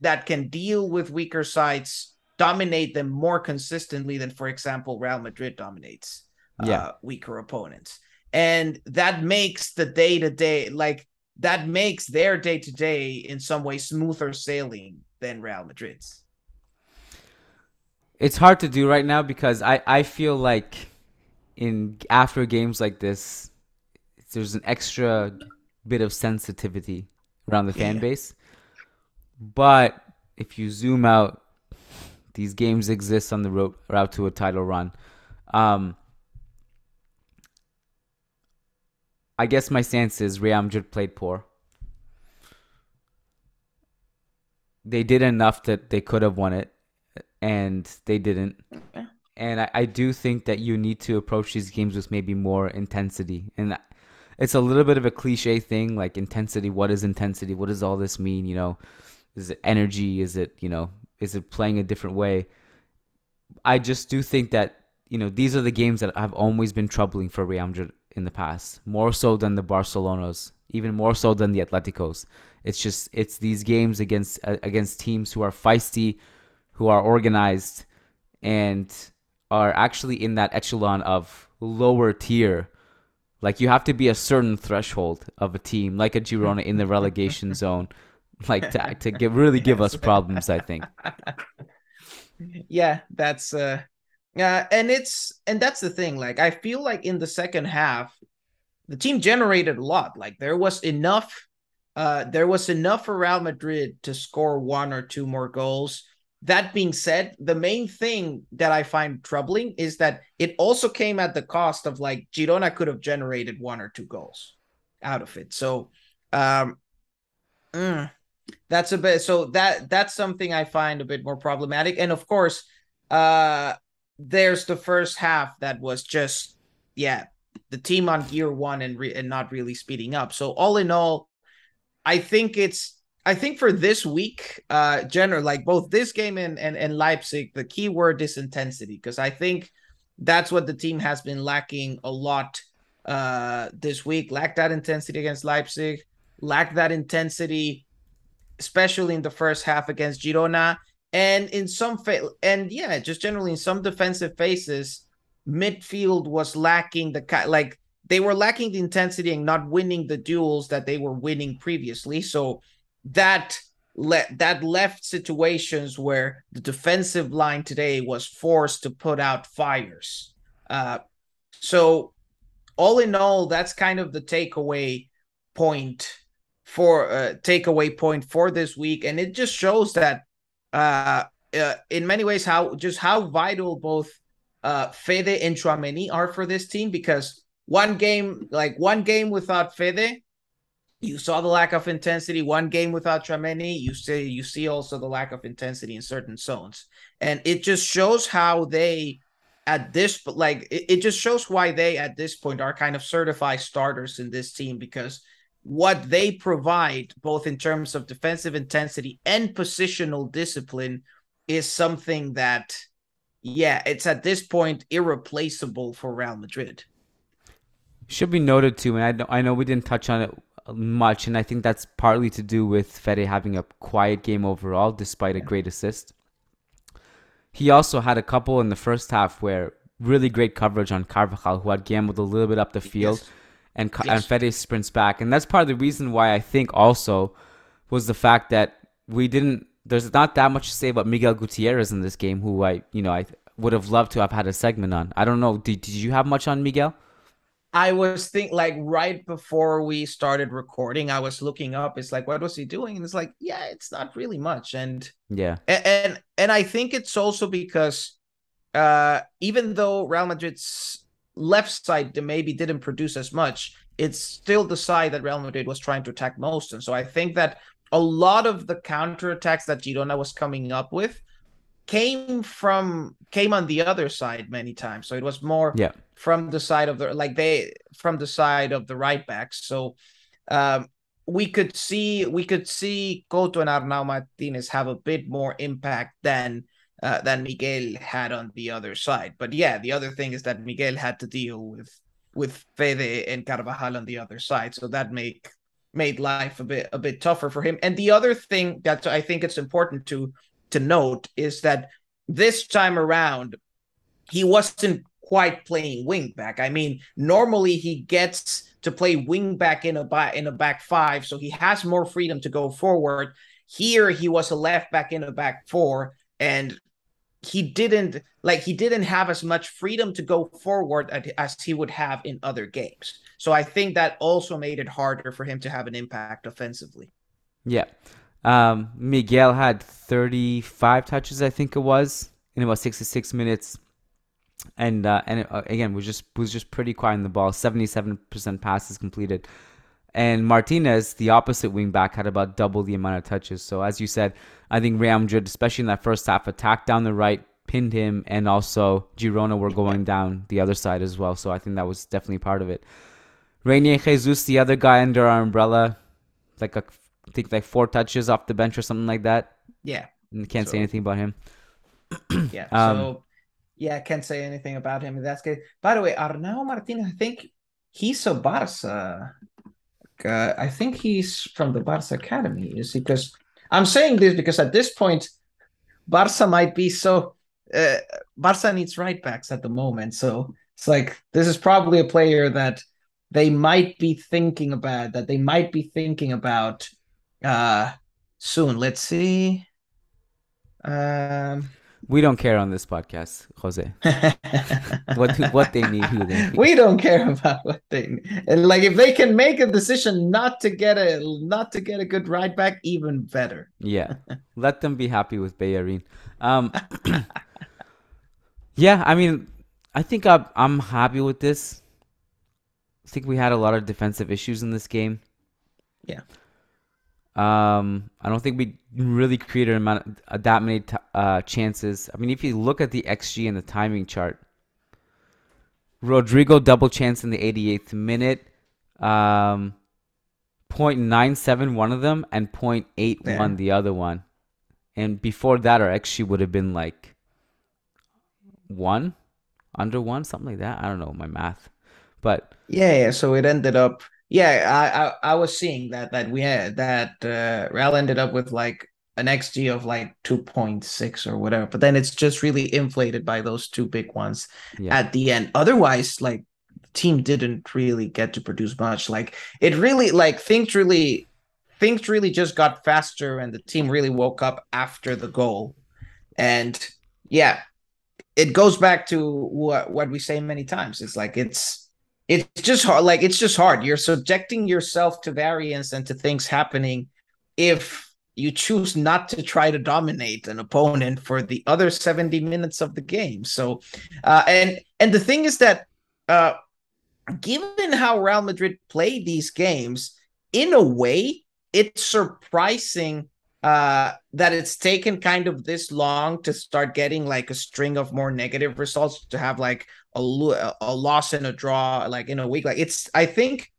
that can deal with weaker sides dominate them more consistently than, for example, Real Madrid dominates Yeah. uh, weaker opponents. And that makes the day to day, like, that makes their day to day in some way smoother sailing than Real Madrid's. it's hard to do right now because I, I feel like in after games like this, there's an extra bit of sensitivity around the fan Yeah. base. But if you zoom out, these games exist on the road, route to a title run. Um, I guess my stance is Real Madrid played poor. They did enough that they could have won it, and they didn't. And I, I do think that you need to approach these games with maybe more intensity. And it's a little bit of a cliche thing, like intensity. What is intensity? What does all this mean? You know, Is it energy? Is it you know? Is it playing a different way? I just do think that you know these are the games that have always been troubling for Real Madrid in the past, more so than the Barcelonas, even more so than the Atleticos. It's just it's these games against uh, against teams who are feisty, who are organized, and are actually in that echelon of lower tier. Like you have to be a certain threshold of a team, like a Girona in the relegation zone, like to to give, really give us problems. I think. Yeah, that's uh, yeah, and it's and that's the thing. Like I feel like in the second half, the team generated a lot. Like there was enough uh, there was enough for Real Madrid to score one or two more goals. That being said, the main thing that I find troubling is that it also came at the cost of like Girona could have generated one or two goals out of it. So, um, mm, that's a bit. So that that's something I find a bit more problematic. And of course, uh, there's the first half that was just yeah, the team on gear one and re- and not really speeding up. So all in all, I think it's I think for this week, uh, general like both this game and, and and Leipzig, the key word is intensity because I think that's what the team has been lacking a lot uh this week. Lack that intensity against Leipzig, lack that intensity, especially in the first half against Girona, and in some fa- and yeah, just generally in some defensive phases, midfield was lacking the like they were lacking the intensity and not winning the duels that they were winning previously. So that let that left situations where the defensive line today was forced to put out fires. Uh, so all in all, that's kind of the takeaway point for uh, takeaway point for this week, and it just shows that uh, uh, in many ways how just how vital both uh, Fede and Tchouameni are for this team because one game, like one game without Fede, you saw the lack of intensity. One game without Tchouameni, you see you see also the lack of intensity in certain zones, and it just shows how they at this like it, it just shows why they at this point are kind of certified starters in this team because what they provide both in terms of defensive intensity and positional discipline is something that yeah it's at this point irreplaceable for Real Madrid should be noted too, and I know, I know we didn't touch on it much, and I think that's partly to do with Fede having a quiet game overall, despite a great assist. He also had a couple in the first half where really great coverage on Carvajal, who had gambled a little bit up the field, yes. And yes. and Fede sprints back, and that's part of the reason why I think also was the fact that we didn't. There's not that much to say about Miguel Gutierrez in this game, who I you know I would have loved to have had a segment on. I don't know. Did, did you have much on Miguel? I was think like right before we started recording, I was looking up. It's like, what was he doing? And it's like, yeah, it's not really much. And yeah, and and, and I think it's also because uh even though Real Madrid's left side that maybe didn't produce as much, it's still the side that Real Madrid was trying to attack most. And so I think that a lot of the counterattacks that Girona was coming up with came from came on the other side many times. So it was more yeah. from the side of the like they from the side of the right backs. So um, we could see we could see Couto and Arnau Martinez have a bit more impact than uh, than Miguel had on the other side. But yeah, the other thing is that Miguel had to deal with with Fede and Carvajal on the other side, so that make made life a bit a bit tougher for him. And the other thing that I think it's important to to note is that this time around, he wasn't quite playing wing back. I mean, normally he gets to play wing back in a back in a back five, so he has more freedom to go forward. Here he was a left back in a back four, and he didn't like he didn't have as much freedom to go forward as he would have in other games. So I think that also made it harder for him to have an impact offensively. Yeah. Um, Miguel had 35 touches, I think it was, in about 66 minutes, and uh, and it, uh, again was just was just pretty quiet in the ball. 77% passes completed, and Martinez, the opposite wingback, had about double the amount of touches. So as you said, I think Real Madrid, especially in that first half, attacked down the right, pinned him, and also Girona were going down the other side as well. So I think that was definitely part of it. Reinier Jesus, the other guy under our umbrella, like a think like four touches off the bench or something like that. Yeah. And can't So- say anything about him. Yeah. Um, so yeah, can't say anything about him in that case. By the way, Arnau Martinez, I think he's a Barca. Uh, I think he's from the Barca academy. Is? Because I'm saying this because at this point, Barca might be so. Uh, Barca needs right backs at the moment, so it's like this is probably a player that they might be thinking about. That they might be thinking about uh soon. Let's see. Um. We don't care on this podcast, Jose. What what they need, who they need. we don't care about what they and like if they can make a decision not to get a not to get a good ride back, even better. Yeah, let them be happy with Bellerin. Um, yeah, I mean, I think I'm, I'm happy with this. I think we had a lot of defensive issues in this game. Yeah. Um, I don't think we really created amount uh, that many t- uh, chances. I mean, if you look at the xG and the timing chart, Rodrygo double chance in the 88th minute, um, 0.97 one of them and 0.81 Yeah. the other one. And before that, our xG would have been like one, under one, something like that. I don't know my math, but Yeah, yeah. So it ended up. Yeah, I, I I was seeing that that we had that uh Real ended up with like an XG of like two point six or whatever, but then it's just really inflated by those two big ones yeah, at the end. Otherwise, like team didn't really get to produce much. Like it really like things really things really just got faster and the team really woke up after the goal. And yeah, it goes back to what what we say many times. It's like it's it's just hard like it's just hard. You're subjecting yourself to variance and to things happening if you choose not to try to dominate an opponent for the other 70 minutes of the game. So uh, and and the thing is that uh, given how Real Madrid play these games, in a way, it's surprising uh, that it's taken kind of this long to start getting like a string of more negative results to have like a a loss and a draw like in a week. Like it's, I think,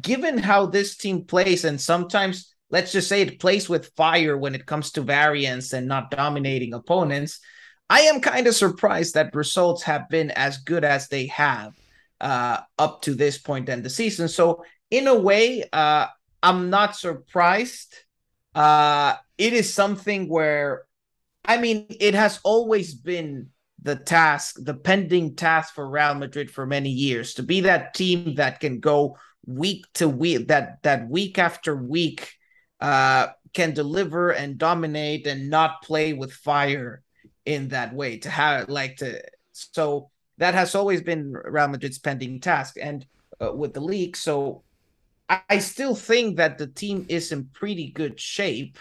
given how this team plays, and sometimes let's just say it plays with fire when it comes to variance and not dominating opponents. I am kind of surprised that results have been as good as they have uh, up to this point in the season. So, in a way, uh, I'm not surprised. Uh, it is something where, I mean, it has always been the task, the pending task for Real Madrid for many years to be that team that can go week to week, that that week after week uh, can deliver and dominate and not play with fire in that way. To have like to so that has always been Real Madrid's pending task, and uh, with the league, so I, I still think that the team is in pretty good shape,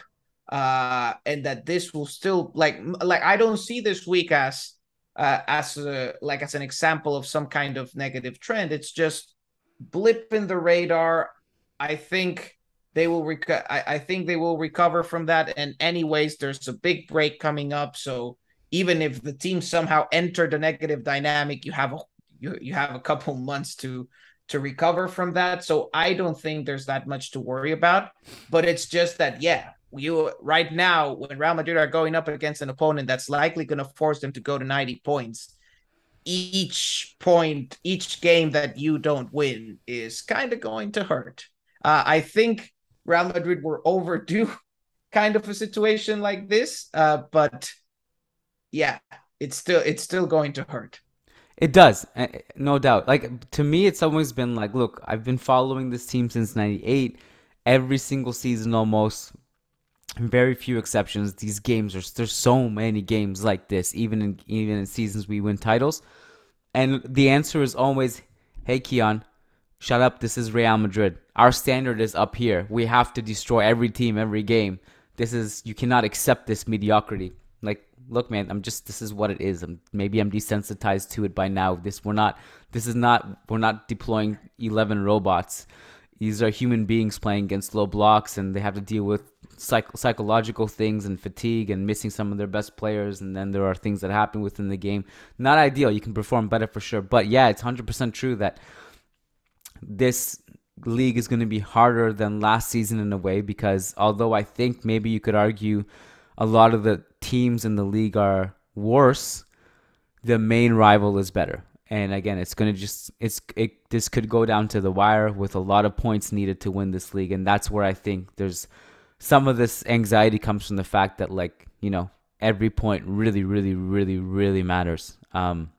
uh, and that this will still like like I don't see this week as uh, as a, like as an example of some kind of negative trend. It's just blip in the radar. I think they will rec- I, I think they will recover from that. And anyways, there's a big break coming up, so even if the team somehow entered a negative dynamic, you have a you, you have a couple months to to recover from that. So I don't think there's that much to worry about. But it's just that yeah, you right now when Real Madrid are going up against an opponent that's likely going to force them to go to 90 points, each point, each game that you don't win is kind of going to hurt. Uh, I think Real Madrid were overdue kind of a situation like this, uh, but yeah, it's still it's still going to hurt. It does, uh, no doubt. Like to me, it's always been like, look, I've been following this team since '98, every single season almost. Very few exceptions. These games are there's so many games like this, even in even in seasons we win titles, and the answer is always, "Hey, Kiyan, shut up. This is Real Madrid. Our standard is up here. We have to destroy every team, every game. This is you cannot accept this mediocrity." Like, look, man, I'm just this is what it is. I'm, maybe I'm desensitized to it by now. This we're not. This is not. We're not deploying 11 robots. These are human beings playing against low blocks, and they have to deal with psych- psychological things and fatigue and missing some of their best players. And then there are things that happen within the game. Not ideal. You can perform better for sure, but yeah, it's 100% true that this league is going to be harder than last season in a way because although I think maybe you could argue a lot of the teams in the league are worse, the main rival is better. And again, it's going to just it's it this could go down to the wire with a lot of points needed to win this league and that's where I think there's some of this anxiety comes from the fact that like, you know, every point really really really really matters. Um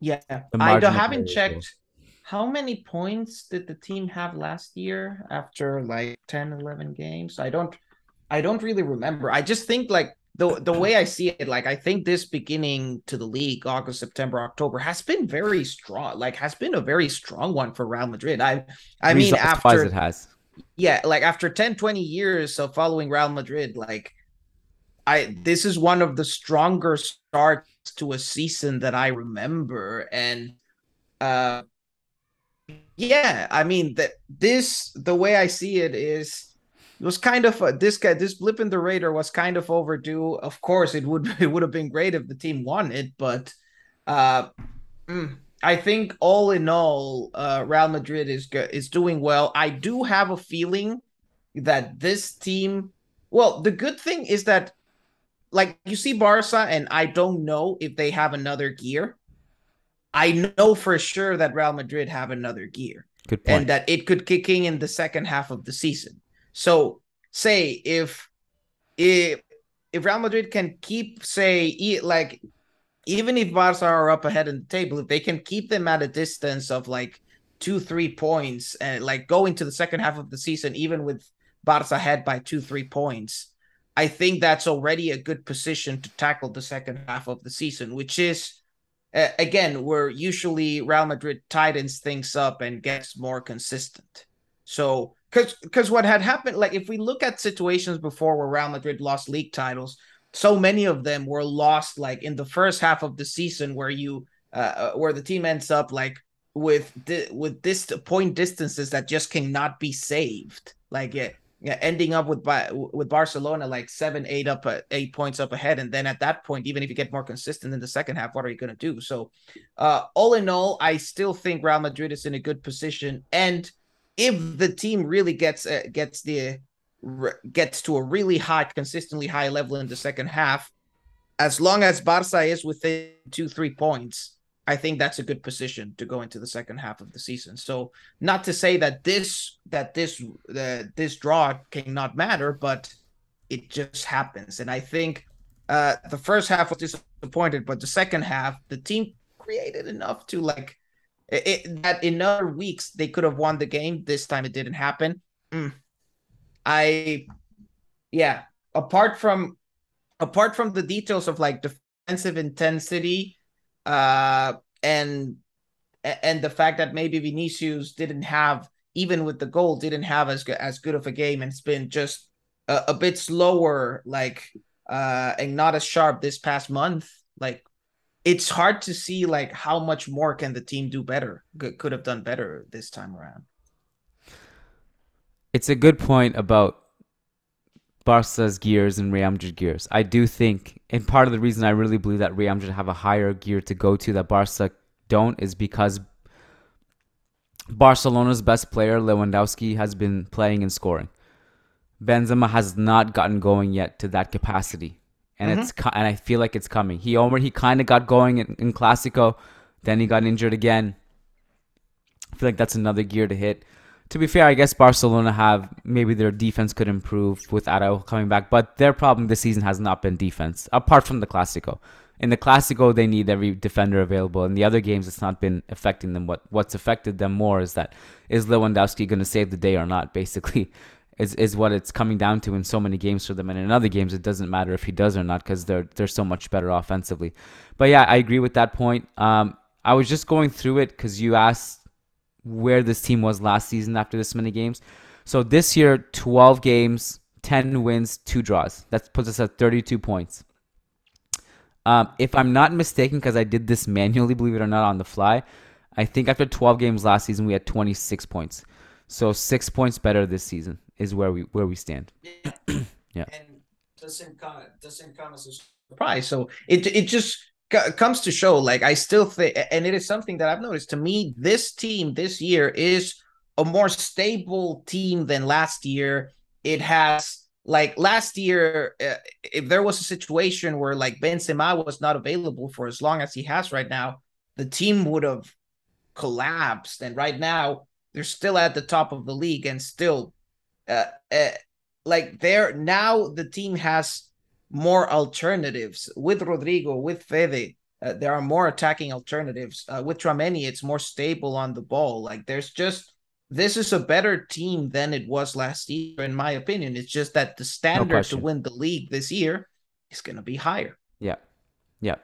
yeah, I don't, haven't checked how many points did the team have last year after like 10 11 games? I don't i don't really remember. I just think like the the way i see it like i think this beginning to the league august september october has been very strong like has been a very strong one for real madrid. I i mean after it has yeah like after 10 20 years of following real madrid like i this is one of the stronger starts to a season that i remember and uh yeah, I mean that this the way I see it is it was kind of a, this guy this blip in the radar was kind of overdue. Of course, it would it would have been great if the team won it, but uh, mm, I think all in all, uh, Real Madrid is is doing well. I do have a feeling that this team. Well, the good thing is that, like you see Barca, and I don't know if they have another gear. I know for sure that Real Madrid have another gear. And that it could kick in in the second half of the season. So say if if if Real Madrid can keep say like even if Barca are up ahead in the table, if they can keep them at a distance of like two, three points and like go into the second half of the season, even with Barca ahead by two, three points, I think that's already a good position to tackle the second half of the season, which is uh, again, where usually Real Madrid tightens things up and gets more consistent. So, because because what had happened, like if we look at situations before where Real Madrid lost league titles, so many of them were lost like in the first half of the season, where you uh, uh where the team ends up like with di- with this point distances that just cannot be saved. Like it, yeah, ending up with with Barcelona like seven, eight up, uh, eight points up ahead, and then at that point, even if you get more consistent in the second half, what are you going to do? So, uh, all in all, I still think Real Madrid is in a good position, and if the team really gets uh, gets the gets to a really high, consistently high level in the second half, as long as Barca is within two, three points, I think that's a good position to go into the second half of the season. So not to say that this that this this draw cannot matter, but it just happens. And I think uh, the first half was disappointed, but the second half, the team created enough to like it, that in other weeks they could have won the game. This time it didn't happen. Mm. I, yeah. Apart from apart from the details of like defensive intensity uh, and and the fact that maybe Vinicius didn't have even with the goal didn't have as good as good of a game and it's been just a, a bit slower like uh and not as sharp this past month like it's hard to see like how much more can the team do better could, could have done better this time around it's a good point about Barca's gears and Real Madrid gears. I do think, and part of the reason I really believe that Real Madrid have a higher gear to go to that Barca don't is because Barcelona's best player Lewandowski has been playing and scoring. Benzema has not gotten going yet to that capacity, and mm-hmm. it's and I feel like it's coming. He already he kind of got going in, in Clasico, then he got injured again. I feel like that's another gear to hit to be fair, I guess Barcelona have maybe their defense could improve with Araujo coming back, but their problem this season has not been defense, apart from the Clasico. In the Clasico, they need every defender available. In the other games, it's not been affecting them. What what's affected them more is that is Lewandowski going to save the day or not? Basically, is is what it's coming down to in so many games for them. And in other games, it doesn't matter if he does or not because they're they're so much better offensively. But yeah, I agree with that point. Um, I was just going through it because you asked where this team was last season after this many games. So this year, 12 games, 10 wins, two draws. That puts us at 32 points. Um, if I'm not mistaken, because I did this manually, believe it or not, on the fly, I think after 12 games last season, we had 26 points. So six points better this season is where we where we stand. Yeah, yeah. and doesn't come doesn't come as a surprise. So it it just comes to show like i still think and it is something that i've noticed to me this team this year is a more stable team than last year. It has like last year, uh, if there was a situation where like Benzema was not available for as long as he has right now, the team would have collapsed. And right now, they're still at the top of the league and still, uh, uh, like they're now the team has more alternatives with Rodrygo, with Fede. Uh, there are more attacking alternatives. Uh, with Tchouameni, it's more stable on the ball. Like there's just this is a better team than it was last year, in my opinion. It's just that the standard no to win the league this year is going to be higher. Yeah, yeah,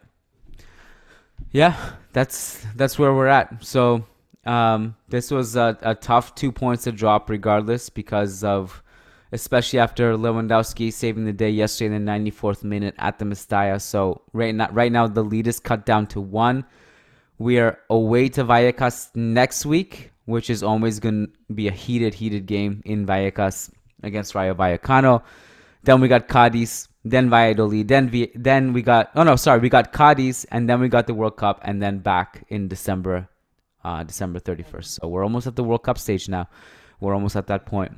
yeah. That's that's where we're at. So um, this was a, a tough two points to drop, regardless, because of especially after Lewandowski saving the day yesterday in the 94th minute at the Mestalla. So right now, right now the lead is cut down to one. We are away to Vallecas next week, which is always going to be a heated, heated game in Vallecas against Rayo Vallecano. Then we got Cadiz, then Valladolid, then v- then we got oh no, sorry, we got Cadiz, and then we got the World Cup, and then back in December, uh, December 31st. So we're almost at the World Cup stage now. We're almost at that point.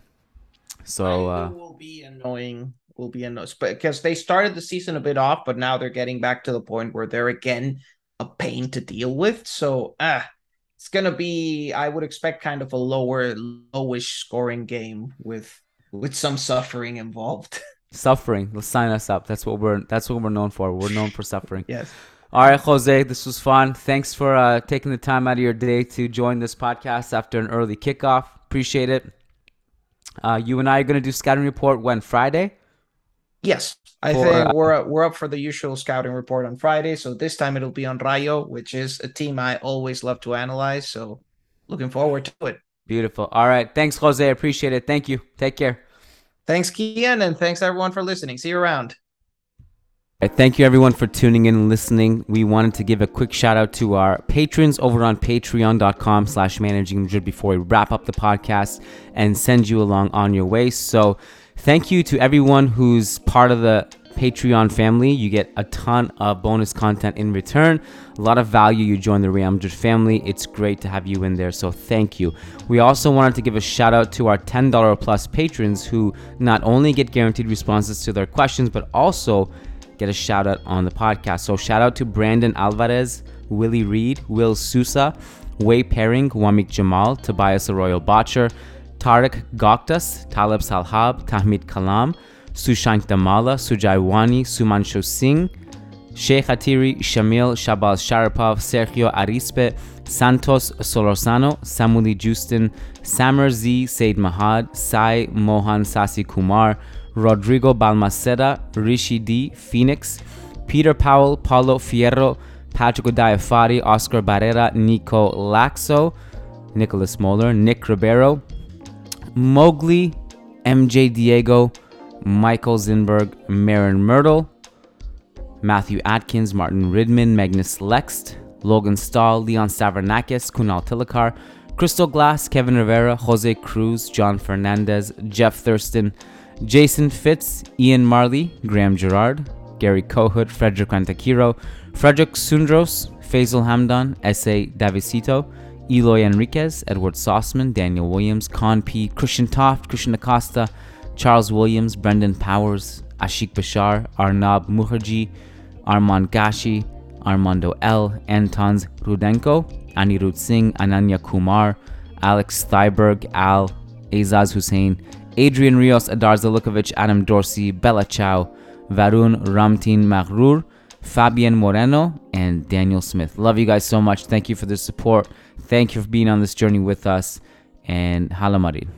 So uh, will be annoying. Will be annoying because they started the season a bit off, but now they're getting back to the point where they're again a pain to deal with. So ah, it's gonna be. I would expect kind of a lower, lowish scoring game with with some suffering involved. Suffering. Let's sign us up. That's what we're. That's what we're known for. We're known for suffering. yes. All right, Jose, this was fun. Thanks for uh, taking the time out of your day to join this podcast after an early kickoff. Appreciate it. Uh, you and I are going to do scouting report when Friday. Yes, I for, think uh, we're we're up for the usual scouting report on Friday. So this time it'll be on Rayo, which is a team I always love to analyze. So looking forward to it. Beautiful. All right, thanks, Jose. Appreciate it. Thank you. Take care. Thanks, Kiyan, and thanks everyone for listening. See you around. Thank you everyone for tuning in and listening. We wanted to give a quick shout out to our patrons over on patreon.com slash managing Madrid before we wrap up the podcast and send you along on your way. So thank you to everyone who's part of the Patreon family. You get a ton of bonus content in return. A lot of value. You join the Real Madrid family. It's great to have you in there. So thank you. We also wanted to give a shout out to our $10 plus patrons who not only get guaranteed responses to their questions, but also get a shout out on the podcast. So shout out to Brandon Alvarez, Willie Reed, Will Sousa, Way Pairing, Wamik Jamal, Tobias Arroyo Botcher, Tarek Goktas, Taleb Salhab, Tahmid Kalam, Sushank Damala, Sujai Wani, Sumansho Singh, Sheikh Atiri, Shamil Shabal Sharapov, Sergio Arispe, Santos Solorzano, Samuli Justin, Samar Z, Said Mahad, Sai Mohan Sasi Kumar, Rodrigo Balmaceda, Rishi D, Phoenix, Peter Powell, Paulo Fierro, Patrick Diafari, Oscar Barrera, Nico Laxo, Nicholas Moeller, Nick Ribeiro, Mowgli, MJ Diego, Michael Zinberg, Marin Myrtle, Matthew Atkins, Martin Ridman, Magnus Lext, Logan Stahl, Leon Stavronakis, Kunal Tilakar, Crystal Glass, Kevin Rivera, Jose Cruz, John Fernandez, Jeff Thurston, Jason Fitz, Ian Marley, Graham Gerard, Gary Kohut, Frederick Rantakiro, Frederick Sundros, Faisal Hamdan, S.A. Davisito, Eloy Enriquez, Edward Sossman, Daniel Williams, Con P, Christian Toft, Christian Acosta, Charles Williams, Brendan Powers, Ashik Bashar, Arnab Mukherjee, Armand Gashi, Armando L, Antons Rudenko, Anirudh Singh, Ananya Kumar, Alex Thyberg, Al, Azaz Hussein, Adrian Rios, Adar Zalukovic, Adam Dorsey, Bella Chow, Varun Ramtin Maghrur, Fabian Moreno, and Daniel Smith. Love you guys so much. Thank you for the support. Thank you for being on this journey with us. And Hala Madrid.